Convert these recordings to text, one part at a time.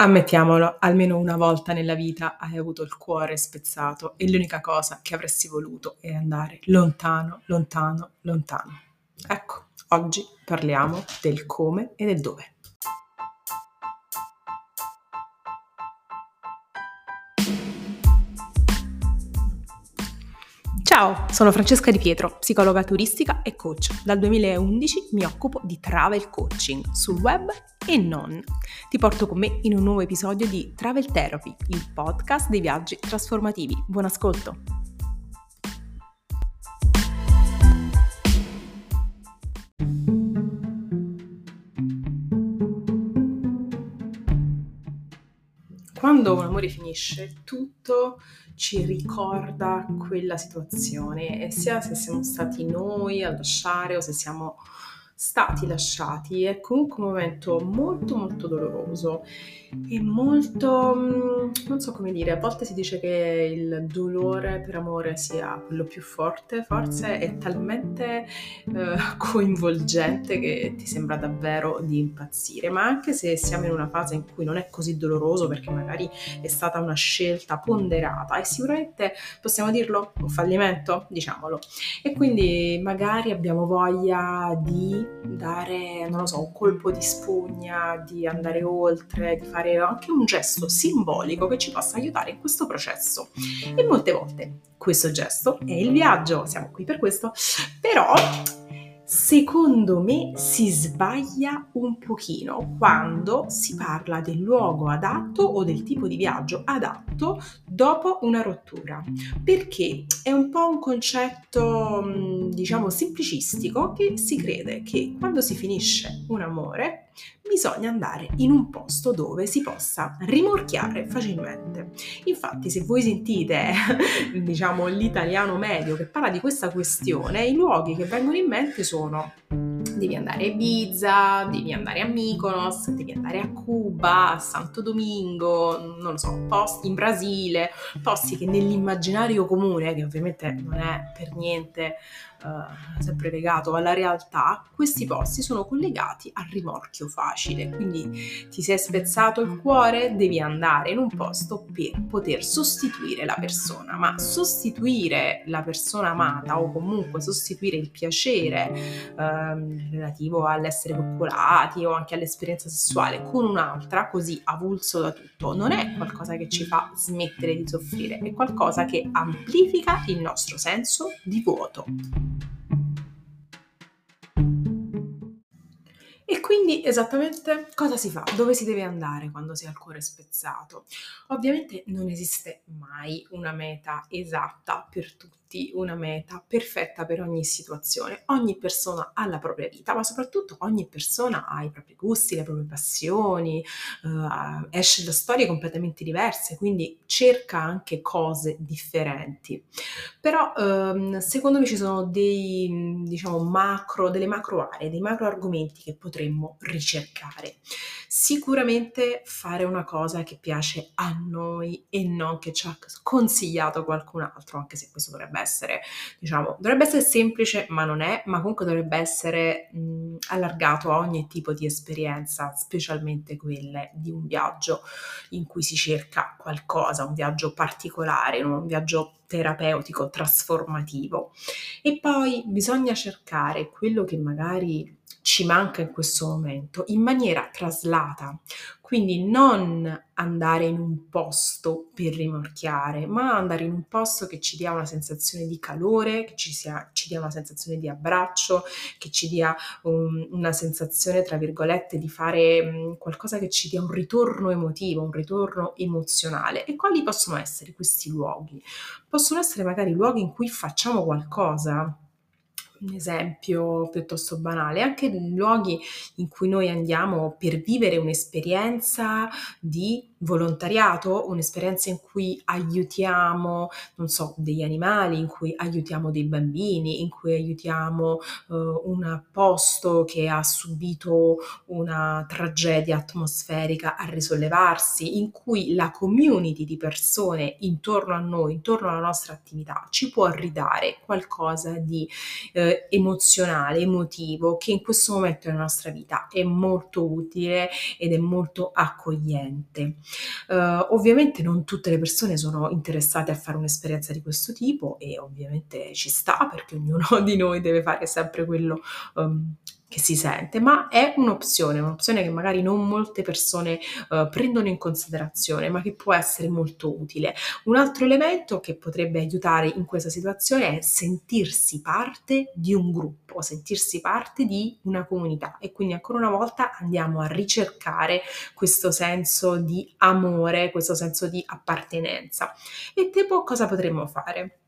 Ammettiamolo, almeno una volta nella vita hai avuto il cuore spezzato e l'unica cosa che avresti voluto è andare lontano, lontano, lontano. Ecco, oggi parliamo del come e del dove. Ciao, sono Francesca Di Pietro, psicologa turistica e coach. Dal 2011 mi occupo di travel coaching sul web e non. Ti porto con me in un nuovo episodio di Travel Therapy, il podcast dei viaggi trasformativi. Buon ascolto! Quando un amore finisce, tutto ci ricorda quella situazione, e sia se siamo stati noi a lasciare o se siamo stati lasciati è comunque un momento molto molto doloroso e molto mm, non so come dire a volte si dice che il dolore per amore sia quello più forte forse è talmente eh, coinvolgente che ti sembra davvero di impazzire. Ma anche se siamo in una fase in cui non è così doloroso perché magari è stata una scelta ponderata e sicuramente possiamo dirlo un fallimento diciamolo. E quindi magari abbiamo voglia di dare, non lo so, un colpo di spugna, di andare oltre, di fare anche un gesto simbolico che ci possa aiutare in questo processo. E molte volte questo gesto è il viaggio, siamo qui per questo, però secondo me si sbaglia un pochino quando si parla del luogo adatto o del tipo di viaggio adatto dopo una rottura, perché è un po' un concetto, mm, diciamo, semplicistico che si crede che quando si finisce un amore bisogna andare in un posto dove si possa rimorchiare facilmente. Infatti, se voi sentite, diciamo, l'italiano medio che parla di questa questione, i luoghi che vengono in mente sono devi andare a Ibiza, devi andare a Mykonos, devi andare a Cuba, a Santo Domingo, non lo so, posti in Brasile, posti che nell'immaginario comune, che ovviamente non è per niente uh, sempre legato alla realtà, questi posti sono collegati al rimorchio facile. Quindi ti sei spezzato il cuore, devi andare in un posto per poter sostituire la persona, ma sostituire la persona amata o comunque sostituire il piacere um, relativo all'essere coccolati o anche all'esperienza sessuale con un'altra, così avulso da tutto, non è qualcosa che ci fa smettere di soffrire, è qualcosa che amplifica il nostro senso di vuoto. Quindi esattamente cosa si fa? Dove si deve andare quando si ha il cuore spezzato? Ovviamente non esiste mai una meta esatta per tutti tutti una meta perfetta per ogni situazione. Ogni persona ha la propria vita, ma soprattutto ogni persona ha i propri gusti, le proprie passioni, uh, esce da storie completamente diverse, quindi cerca anche cose differenti. Però um, secondo me ci sono dei, diciamo, macro, delle macro aree, dei macro argomenti che potremmo ricercare. Sicuramente fare una cosa che piace a noi e non che ci ha consigliato qualcun altro, anche se questo dovrebbe essere, diciamo, dovrebbe essere semplice, ma non è, ma comunque dovrebbe essere mh, allargato a ogni tipo di esperienza, specialmente quelle di un viaggio in cui si cerca qualcosa, un viaggio particolare, un viaggio terapeutico, trasformativo. E poi bisogna cercare quello che magari ci manca in questo momento in maniera traslata. Quindi non andare in un posto per rimorchiare, ma andare in un posto che ci dia una sensazione di calore, che ci, sia, ci dia una sensazione di abbraccio, che ci dia um, una sensazione, tra virgolette, di fare um, qualcosa che ci dia un ritorno emotivo, un ritorno emozionale. E quali possono essere questi luoghi? Possono essere magari luoghi in cui facciamo qualcosa un esempio piuttosto banale, anche luoghi in cui noi andiamo per vivere un'esperienza di volontariato, un'esperienza in cui aiutiamo, non so, degli animali, in cui aiutiamo dei bambini, in cui aiutiamo uh, un posto che ha subito una tragedia atmosferica a risollevarsi, in cui la community di persone intorno a noi, intorno alla nostra attività, ci può ridare qualcosa di uh, eh, emozionale, emotivo, che in questo momento della nostra vita è molto utile ed è molto accogliente. Uh, ovviamente non tutte le persone sono interessate a fare un'esperienza di questo tipo e ovviamente ci sta perché ognuno di noi deve fare sempre quello um, che si sente, ma è un'opzione, un'opzione che magari non molte persone uh, prendono in considerazione, ma che può essere molto utile. Un altro elemento che potrebbe aiutare in questa situazione è sentirsi parte di un gruppo, sentirsi parte di una comunità e quindi ancora una volta andiamo a ricercare questo senso di amore, questo senso di appartenenza. E tipo cosa potremmo fare?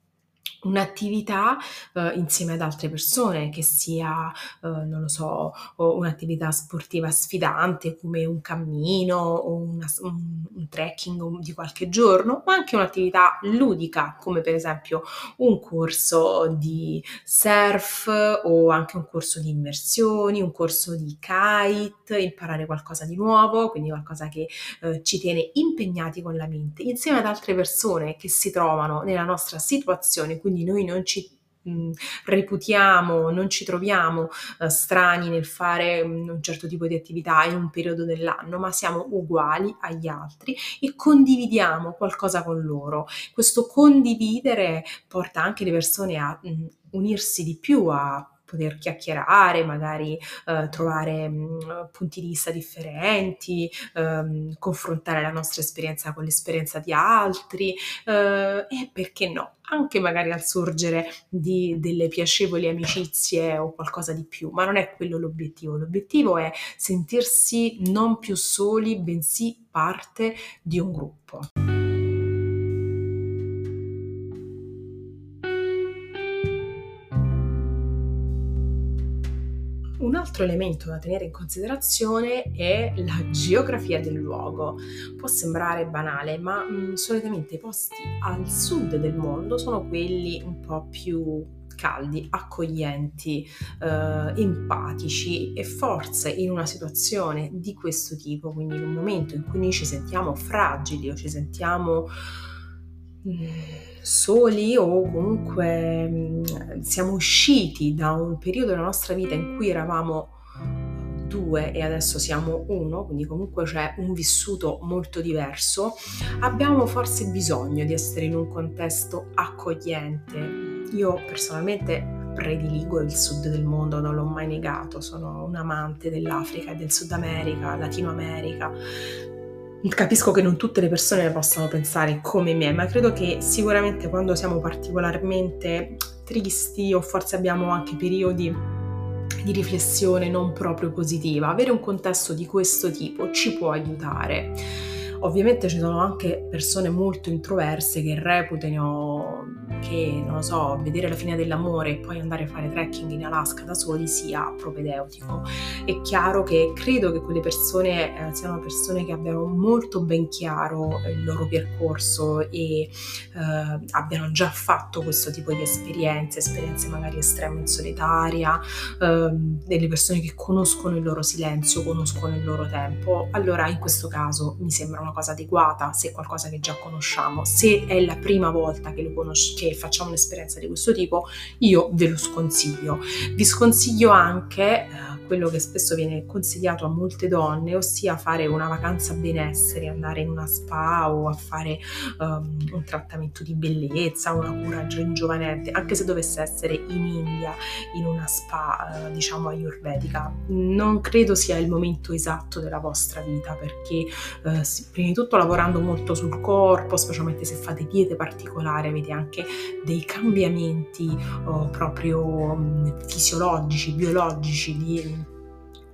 Un'attività uh, insieme ad altre persone, che sia, uh, non lo so, un'attività sportiva sfidante come un cammino o una, un, un, trekking di qualche giorno, ma anche un'attività ludica come per esempio un corso di surf o anche un corso di immersioni, un corso di kite, imparare qualcosa di nuovo, quindi qualcosa che uh, ci tiene impegnati con la mente, insieme ad altre persone che si trovano nella nostra situazione, quindi quindi noi non ci mh, reputiamo, non ci troviamo uh, strani nel fare mh, un certo tipo di attività in un periodo dell'anno, ma siamo uguali agli altri e condividiamo qualcosa con loro. Questo condividere porta anche le persone a mh, unirsi di più, a poter chiacchierare, magari eh, trovare mh, mm, punti di vista differenti, ehm, confrontare la nostra esperienza con l'esperienza di altri eh, e perché no, anche magari al sorgere di delle piacevoli amicizie o qualcosa di più, ma non è quello l'obiettivo. L'obiettivo è sentirsi non più soli, bensì parte di un gruppo. Un altro elemento da tenere in considerazione è la geografia del luogo. Può sembrare banale, ma mh, mm, solitamente i posti al sud del mondo sono quelli un po' più caldi, accoglienti, eh, empatici e forse in una situazione di questo tipo, quindi in un momento in cui noi ci sentiamo fragili o ci sentiamo... Mm, soli o comunque mh, siamo usciti da un periodo della nostra vita in cui eravamo due e adesso siamo uno, quindi comunque c'è un vissuto molto diverso, abbiamo forse bisogno di essere in un contesto accogliente. Io personalmente prediligo il sud del mondo, non l'ho mai negato, sono un amante dell'Africa e del Sud America, Latino America, Capisco che non tutte le persone possano pensare come me, ma credo che sicuramente quando siamo particolarmente tristi o forse abbiamo anche periodi di riflessione non proprio positiva, avere un contesto di questo tipo ci può aiutare. Ovviamente ci sono anche persone molto introverse che reputano che, non lo so, vedere la fine dell'amore e poi andare a fare trekking in Alaska da soli sia propedeutico. È chiaro che credo che quelle persone eh, siano persone che abbiano molto ben chiaro il loro percorso e eh, abbiano già fatto questo tipo di esperienze, esperienze magari estreme in solitaria, eh, delle persone che conoscono il loro silenzio, conoscono il loro tempo. Allora in questo caso mi sembra una cosa adeguata, se è qualcosa che già conosciamo, se è la prima volta che, lo conosci- che facciamo un'esperienza di questo tipo, io ve lo sconsiglio. Vi sconsiglio anche eh, quello che spesso viene consigliato a molte donne, ossia fare una vacanza benessere, andare in una spa o a fare um, un trattamento di bellezza, una cura ringiovanente, anche se dovesse essere in India, in una spa, uh, diciamo ayurvedica. Non credo sia il momento esatto della vostra vita perché uh, prima di tutto lavorando molto sul corpo, specialmente se fate diete particolari, avete anche dei cambiamenti uh, proprio um, fisiologici, biologici di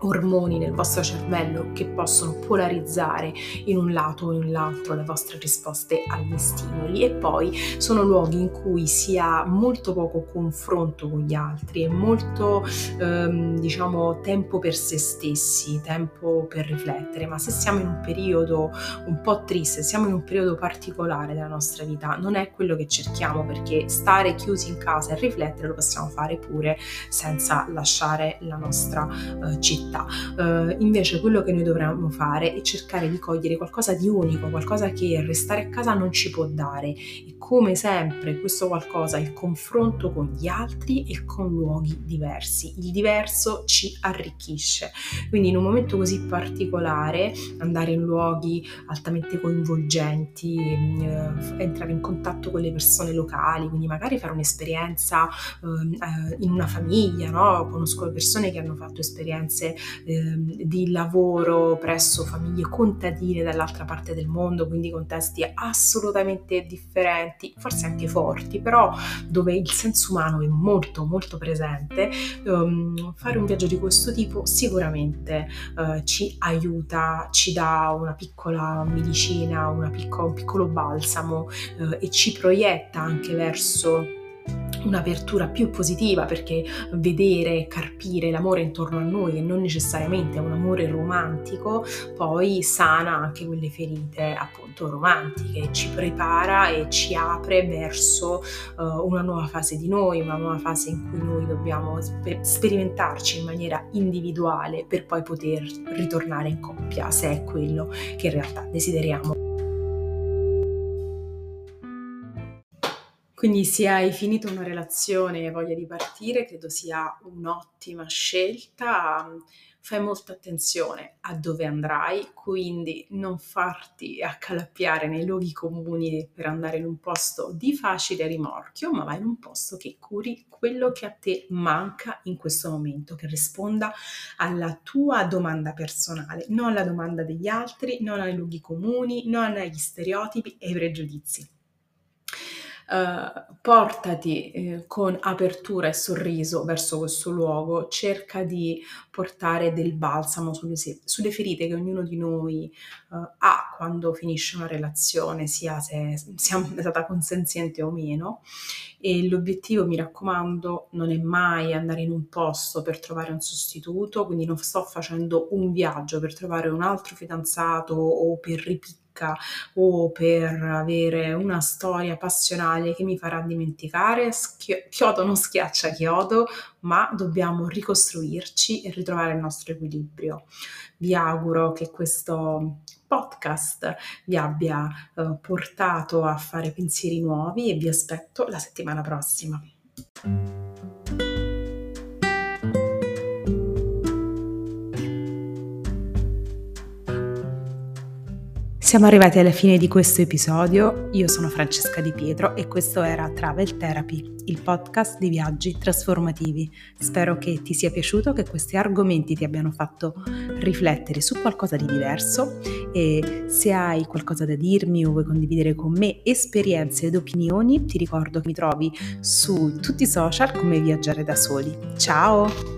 ormoni nel vostro cervello che possono polarizzare in un lato o in l'altro le vostre risposte agli stimoli e poi sono luoghi in cui si ha molto poco confronto con gli altri e molto ehm, diciamo tempo per se stessi, tempo per riflettere, ma se siamo in un periodo un po' triste, siamo in un periodo particolare della nostra vita, non è quello che cerchiamo perché stare chiusi in casa e riflettere lo possiamo fare pure senza lasciare la nostra eh, città città. Uh, invece quello che noi dovremmo fare è cercare di cogliere qualcosa di unico, qualcosa che restare a casa non ci può dare e come sempre questo qualcosa il confronto con gli altri e con luoghi diversi. Il diverso ci arricchisce. Quindi in un momento così particolare andare in luoghi altamente coinvolgenti, eh, entrare in contatto con le persone locali, quindi magari fare un'esperienza eh, in una famiglia, no? conosco persone che hanno fatto esperienze eh, di lavoro presso famiglie contadine dall'altra parte del mondo, quindi contesti assolutamente differenti, forse anche forti, però dove il senso umano è molto molto presente, um, fare un viaggio di questo tipo sicuramente uh, ci aiuta, ci dà una piccola medicina, una picco, un piccolo balsamo uh, e ci proietta anche verso un'apertura più positiva perché vedere, carpire l'amore intorno a noi e non necessariamente un amore romantico poi sana anche quelle ferite appunto romantiche, ci prepara e ci apre verso uh, una nuova fase di noi, una nuova fase in cui noi dobbiamo sper- sperimentarci in maniera individuale per poi poter ritornare in coppia se è quello che in realtà desideriamo. Quindi se hai finito una relazione e voglia di partire, credo sia un'ottima scelta. Fai molta attenzione a dove andrai, quindi non farti accalappiare nei luoghi comuni per andare in un posto di facile rimorchio, ma vai in un posto che curi quello che a te manca in questo momento, che risponda alla tua domanda personale, non alla domanda degli altri, non ai luoghi comuni, non agli stereotipi e ai pregiudizi. Uh, portati eh, con apertura e sorriso verso questo luogo, cerca di portare del balsamo sulle, sulle ferite che ognuno di noi uh, ha quando finisce una relazione, sia se sia stata consenziente o meno. E l'obiettivo, mi raccomando, non è mai andare in un posto per trovare un sostituto, quindi non sto facendo un viaggio per trovare un altro fidanzato o per ripiccare ricca o per avere una storia passionale che mi farà dimenticare. chiodo non schiaccia chiodo, ma dobbiamo ricostruirci e ritrovare il nostro equilibrio. Vi auguro che questo podcast vi abbia eh, portato a fare pensieri nuovi e vi aspetto la settimana prossima. Siamo arrivati alla fine di questo episodio, io sono Francesca Di Pietro e questo era Travel Therapy, il podcast di viaggi trasformativi. Spero che ti sia piaciuto, che questi argomenti ti abbiano fatto riflettere su qualcosa di diverso e se hai qualcosa da dirmi o vuoi condividere con me esperienze ed opinioni, ti ricordo che mi trovi su tutti i social come Viaggiare da Soli. Ciao!